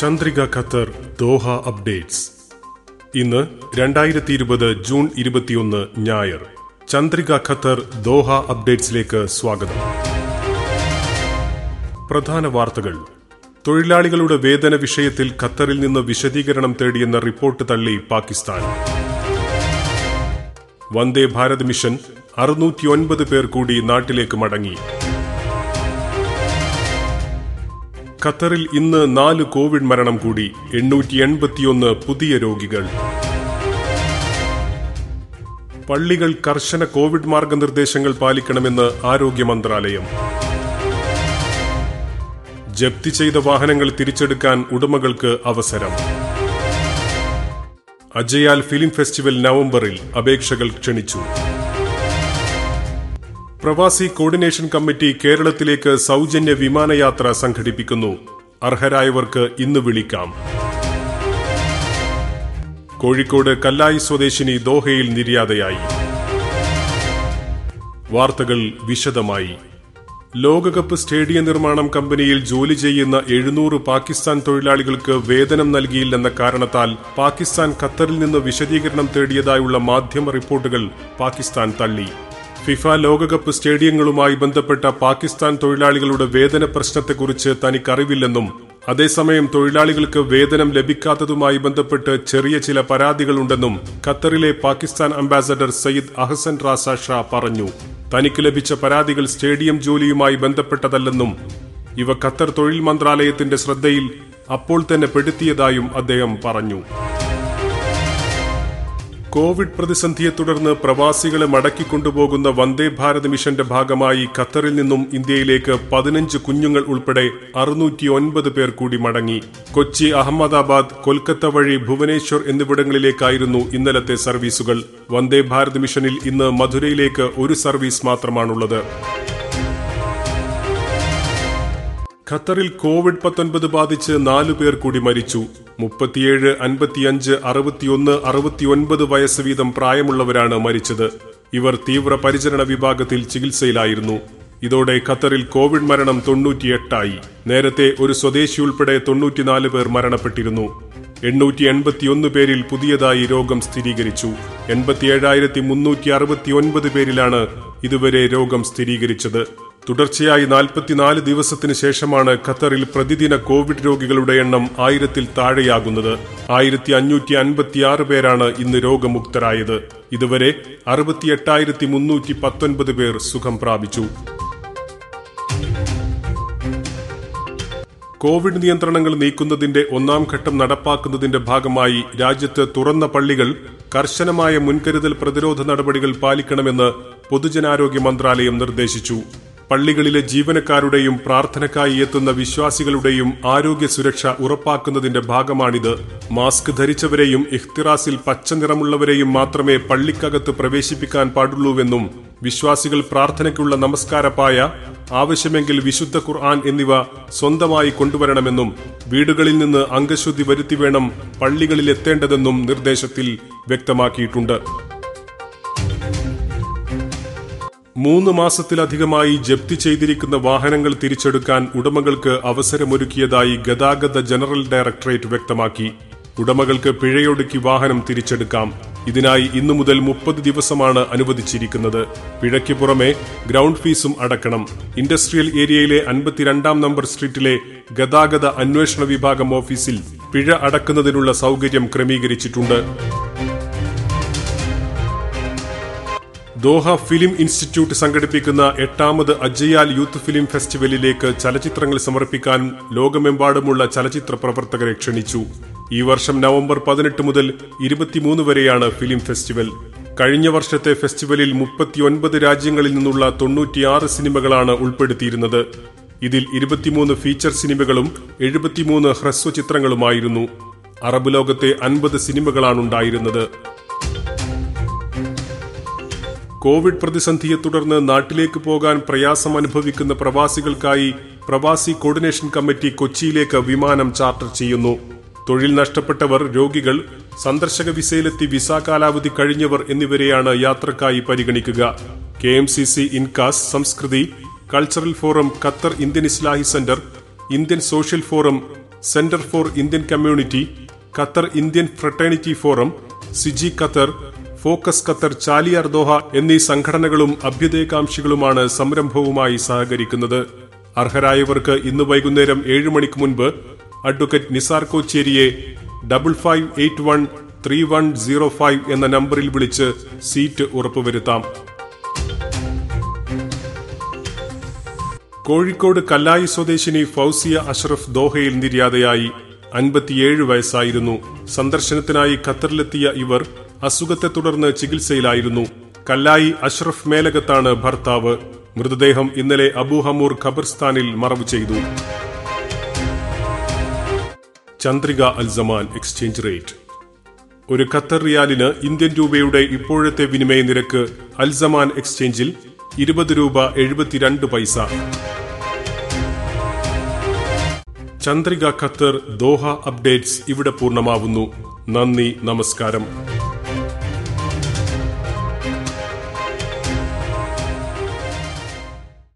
Chandrika Qatar Doha updates. ഇന്ന് രണ്ടായിരത്തി ഇരുപത് ജൂൺ ഇരുപത്തിയൊന്ന് ഞായർ. ചന്ദ്രിക ഖത്തർ ദോഹ അപ്ഡേറ്റ്സിലേക്ക് സ്വാഗതം. പ്രധാന വാർത്തകൾ. തൊഴിലാളികളുടെ വേതന വിഷയത്തിൽ ഖത്തറിൽ നിന്ന് വിശദീകരണം തേടിയെന്ന റിപ്പോർട്ട് തള്ളി പാകിസ്ഥാൻ. വന്ദേ ഭാരത് മിഷൻ അറുന്നൂറ്റിയൊൻപത് പേർ കൂടി നാട്ടിലേക്ക് മടങ്ങി. ഖത്തറിൽ ഇന്ന് നാല് കോവിഡ് മരണം കൂടി. എണ്ണൂറ്റി എൺപത്തിയൊന്ന് പുതിയ രോഗികൾ. പള്ളികൾ കർശന കോവിഡ് മാർഗനിർദ്ദേശങ്ങൾ പാലിക്കണമെന്ന് ആരോഗ്യ മന്ത്രാലയം. ജപ്തി ചെയ്ത വാഹനങ്ങൾ തിരിച്ചെടുക്കാൻ ഉടമകൾക്ക് അവസരം. അജയാൽ ഫിലിം ഫെസ്റ്റിവൽ നവംബറിൽ അപേക്ഷകൾ ക്ഷണിച്ചു. പ്രവാസി കോർഡിനേഷൻ കമ്മിറ്റി കേരളത്തിലേക്ക് സൗജന്യ വിമാനയാത്ര സംഘടിപ്പിക്കുന്നു. അർഹരായവർക്ക് ഇന്ന് വിളിക്കാം. കോഴിക്കോട് കല്ലായി സ്വദേശിനി ദോഹയിൽ നിര്യാതയായി. വാർത്തകൾ വിശദമായി. ലോകകപ്പ് സ്റ്റേഡിയം നിർമ്മാണം കമ്പനിയിൽ ജോലി ചെയ്യുന്ന എഴുന്നൂറ് പാകിസ്ഥാൻ തൊഴിലാളികൾക്ക് വേതനം നൽകിയില്ലെന്ന കാരണത്താൽ പാകിസ്ഥാൻ ഖത്തറിൽ നിന്ന് വിശദീകരണം തേടിയതായുള്ള മാധ്യമ റിപ്പോർട്ടുകൾ പാകിസ്ഥാൻ തള്ളി. ഫിഫ ലോകകപ്പ് സ്റ്റേഡിയങ്ങളുമായി ബന്ധപ്പെട്ട പാകിസ്ഥാൻ തൊഴിലാളികളുടെ വേതന പ്രശ്നത്തെക്കുറിച്ച് തനിക്കറിവില്ലെന്നും അതേസമയം തൊഴിലാളികൾക്ക് വേതനം ലഭിക്കാത്തതുമായി ബന്ധപ്പെട്ട് ചെറിയ ചില പരാതികളുണ്ടെന്നും ഖത്തറിലെ പാകിസ്ഥാൻ അംബാസഡർ സയ്യിദ് അഹസൻ റാസ ഷാ പറഞ്ഞു. തനിക്ക് ലഭിച്ച പരാതികൾ സ്റ്റേഡിയം ജോലിയുമായി ബന്ധപ്പെട്ടതല്ലെന്നും ഇവ ഖത്തർ തൊഴിൽ മന്ത്രാലയത്തിന്റെ ശ്രദ്ധയിൽ അപ്പോൾ തന്നെ പെടുത്തിയതായും അദ്ദേഹം പറഞ്ഞു. കോവിഡ് പ്രതിസന്ധിയെ തുടർന്ന് പ്രവാസികളെ മടക്കിക്കൊണ്ടുപോകുന്ന വന്ദേ ഭാരത് മിഷന്റെ ഭാഗമായി ഖത്തറിൽ നിന്നും ഇന്ത്യയിലേക്ക് പതിനഞ്ച് കുഞ്ഞുങ്ങൾ ഉൾപ്പെടെ അറുന്നൂറ്റി പേർ കൂടി മടങ്ങി. കൊച്ചി അഹമ്മദാബാദ് കൊൽക്കത്ത വഴി ഭുവനേശ്വർ എന്നിവിടങ്ങളിലേക്കായിരുന്നു ഇന്നലത്തെ സർവീസുകൾ. വന്ദേ ഭാരത് മിഷനിൽ ഇന്ന് മധുരയിലേക്ക് ഒരു സർവീസ് മാത്രമാണുള്ളത്. ഖത്തറിൽ കോവിഡ് പത്തൊൻപത് ബാധിച്ച് നാലു പേർ കൂടി മരിച്ചു. മുപ്പത്തിയേഴ് അൻപത്തിയഞ്ച് അറുപത്തിയൊന്ന് അറുപത്തിയൊൻപത് വയസ്സ് വീതം പ്രായമുള്ളവരാണ് മരിച്ചത്. ഇവർ തീവ്ര പരിചരണ വിഭാഗത്തിൽ ചികിത്സയിലായിരുന്നു. ഇതോടെ ഖത്തറിൽ കോവിഡ് മരണം തൊണ്ണൂറ്റിയെട്ടായി. നേരത്തെ ഒരു സ്വദേശി ഉൾപ്പെടെ തൊണ്ണൂറ്റിനാല് പേർ മരണപ്പെട്ടിരുന്നു. എണ്ണൂറ്റി എൺപത്തിയൊന്ന് പേരിൽ പുതിയതായി രോഗം സ്ഥിരീകരിച്ചു. എൺപത്തിയേഴായിരത്തി മുന്നൂറ്റി അറുപത്തിയൊൻപത് പേരിലാണ് ഇതുവരെ രോഗം സ്ഥിരീകരിച്ചത്. തുടർച്ചയായി നാൽപ്പത്തിനാല് ദിവസത്തിന് ശേഷമാണ് ഖത്തറിൽ പ്രതിദിന കോവിഡ് രോഗികളുടെ എണ്ണം ആയിരത്തിൽ താഴെയാകുന്നത്. ആയിരത്തി അഞ്ഞൂറ്റി അൻപത്തിയാറ് പേരാണ് ഇന്ന് രോഗമുക്തരായത്. ഇതുവരെ അറുപത്തിയെട്ടായിരത്തി മുന്നൂറ്റി പത്തൊൻപത് പേർ സുഖം പ്രാപിച്ചു. കോവിഡ് നിയന്ത്രണങ്ങൾ നീക്കുന്നതിന്റെ ഒന്നാം ഘട്ടം നടപ്പാക്കുന്നതിന്റെ ഭാഗമായി രാജ്യത്ത് തുറന്ന പള്ളികൾ കർശനമായ മുൻകരുതൽ പ്രതിരോധ നടപടികൾ പാലിക്കണമെന്ന് പൊതുജനാരോഗ്യ മന്ത്രാലയം നിർദ്ദേശിച്ചു. പള്ളികളിലെ ജീവനക്കാരുടെയും പ്രാർത്ഥനക്കായി എത്തുന്ന വിശ്വാസികളുടെയും ആരോഗ്യ സുരക്ഷ ഉറപ്പാക്കുന്നതിന്റെ ഭാഗമാണിത്. മാസ്ക് ധരിച്ചവരെയും ഇഖ്തിറാസിൽ പച്ച നിറമുള്ളവരെയും മാത്രമേ പള്ളിക്കകത്ത് പ്രവേശിപ്പിക്കാൻ പാടുള്ളൂവെന്നും വിശ്വാസികൾ പ്രാർത്ഥനയ്ക്കുള്ള നമസ്കാരപ്പായ ആവശ്യമെങ്കിൽ വിശുദ്ധ ഖുർആൻ എന്നിവ സ്വന്തമായി കൊണ്ടുവരണമെന്നും വീടുകളിൽ നിന്ന് അംഗശുദ്ധി വരുത്തി വേണം പള്ളികളിലെത്തേണ്ടതെന്നും നിർദ്ദേശത്തിൽ വ്യക്തമാക്കിയിട്ടുണ്ട്. മൂന്ന് മാസത്തിലധികമായി ജപ്തി ചെയ്തിരിക്കുന്ന വാഹനങ്ങൾ തിരിച്ചെടുക്കാൻ ഉടമകൾക്ക് അവസരമൊരുക്കിയതായി ഗതാഗത ജനറൽ ഡയറക്ടറേറ്റ് വ്യക്തമാക്കി. ഉടമകൾക്ക് പിഴയൊടുക്കി വാഹനം തിരിച്ചെടുക്കാം. ഇതിനായി ഇന്നു മുതൽ മുപ്പത് ദിവസമാണ് അനുവദിച്ചിരിക്കുന്നത്. പിഴയ്ക്ക് പുറമെ ഗ്രൗണ്ട് ഫീസും അടക്കണം. ഇൻഡസ്ട്രിയൽ ഏരിയയിലെ അൻപത്തിരണ്ടാം നമ്പർ സ്ട്രീറ്റിലെ ഗതാഗത അന്വേഷണ വിഭാഗം ഓഫീസിൽ പിഴ അടക്കുന്നതിനുള്ള സൗകര്യം ക്രമീകരിച്ചിട്ടുണ്ട്. ദോഹ ഫിലിം ഇൻസ്റ്റിറ്റ്യൂട്ട് സംഘടിപ്പിക്കുന്ന എട്ടാമത് അജയാൽ യൂത്ത് ഫിലിം ഫെസ്റ്റിവലിലേക്ക് ചലച്ചിത്രങ്ങൾ സമർപ്പിക്കാൻ ലോകമെമ്പാടുമുള്ള ചലച്ചിത്ര പ്രവർത്തകരെ ക്ഷണിച്ചു. ഈ വർഷം നവംബർ പതിനെട്ട് മുതൽ ഇരുപത്തിമൂന്ന് വരെയാണ് ഫിലിം ഫെസ്റ്റിവൽ. കഴിഞ്ഞ വർഷത്തെ ഫെസ്റ്റിവലിൽ മുപ്പത്തിയൊൻപത് രാജ്യങ്ങളിൽ നിന്നുള്ള തൊണ്ണൂറ്റിയാറ് സിനിമകളാണ് ഉൾപ്പെടുത്തിയിരുന്നത്. ഇതിൽ ഇരുപത്തിമൂന്ന് ഫീച്ചർ സിനിമകളും എഴുപത്തിമൂന്ന് ഹ്രസ്വ ചിത്രങ്ങളുമായിരുന്നു. അറബ് ലോകത്തെ അൻപത് സിനിമകളാണുണ്ടായിരുന്നത്. കോവിഡ് പ്രതിസന്ധിയെ തുടർന്ന് നാട്ടിലേക്ക് പോകാൻ പ്രയാസം അനുഭവിക്കുന്ന പ്രവാസികൾക്കായി പ്രവാസി കോർഡിനേഷൻ കമ്മിറ്റി കൊച്ചിയിലേക്ക് വിമാനം ചാർട്ടർ ചെയ്യുന്നു. തൊഴിൽ നഷ്ടപ്പെട്ടവർ രോഗികൾ സന്ദർശക വിസയിലെത്തി വിസ കാലാവധി കഴിഞ്ഞവർ എന്നിവരെയാണ് യാത്രക്കായി പരിഗണിക്കുക. K M C C INCAS Sanskriti cultural forum Qatar Indian Islahi centre Indian social forum centre for Indian community Qatar Indian fraternity forum CG Qatar focus Qatar Chaliyar Doha എന്നീ സംഘടനകളും അഭ്യുദയകാംക്ഷികളുമാണ് സംരംഭവുമായി സഹകരിക്കുന്നത്. അർഹരായവർക്ക് ഇന്ന് വൈകുന്നേരം ഏഴ് മണിക്ക് മുൻപ് advocate Nisar കോച്ചേരിയെ double five eight one three one zero five എന്ന നമ്പറിൽ വിളിച്ച് സീറ്റ് ഉറപ്പുവരുത്താം. കോഴിക്കോട് കല്ലായി സ്വദേശിനി ഫൗസിയ അഷ്റഫ് ദോഹയിൽ നിര്യാതയായി. അൻപത്തിയേഴ് വയസ്സായിരുന്നു. സന്ദർശനത്തിനായി ഖത്തറിലെത്തിയ ഇവർ അസുഖത്തെ തുടർന്ന് ചികിത്സയിലായിരുന്നു. കല്ലായി അഷ്റഫ് മേലകത്താണ് ഭർത്താവ്. മൃതദേഹം ഇന്നലെ അബുഹമൂർ ഖബർസ്ഥാനിൽ മറവ് ചെയ്തു. Chandrika Al Zaman exchange rate. ഒരു ഖത്തർ റിയാലിന് ഇന്ത്യൻ രൂപയുടെ ഇപ്പോഴത്തെ വിനിമയ നിരക്ക് അൽസമാൻ എക്സ്ചേഞ്ചിൽ ഇരുപത് രൂപ എഴുപത്തിരണ്ട് പൈസ. ചന്ദ്രിക ഖത്തർ ദോഹ അപ്ഡേറ്റ്സ് ഇവിടെ പൂർണമാവുന്നു. നന്ദി നമസ്കാരം.